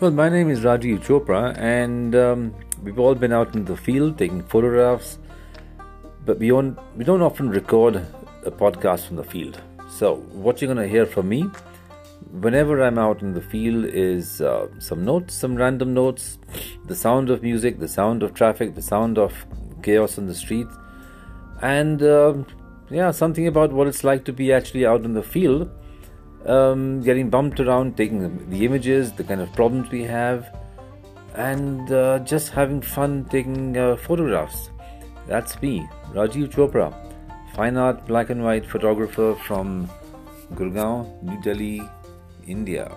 Well, my name is Rajiv Chopra, and um, we've all been out in the field taking photographs, but we don't, we don't often record a podcast from the field. So, what you're going to hear from me whenever I'm out in the field is uh, some notes, some random notes, the sound of music, the sound of traffic, the sound of chaos on the streets, and uh, yeah, something about what it's like to be actually out in the field um, getting bumped around, taking the images, the kind of problems we have, and uh, just having fun taking uh, photographs. That's me, Rajiv Chopra, fine art black and white photographer from Gurgaon, New Delhi, India.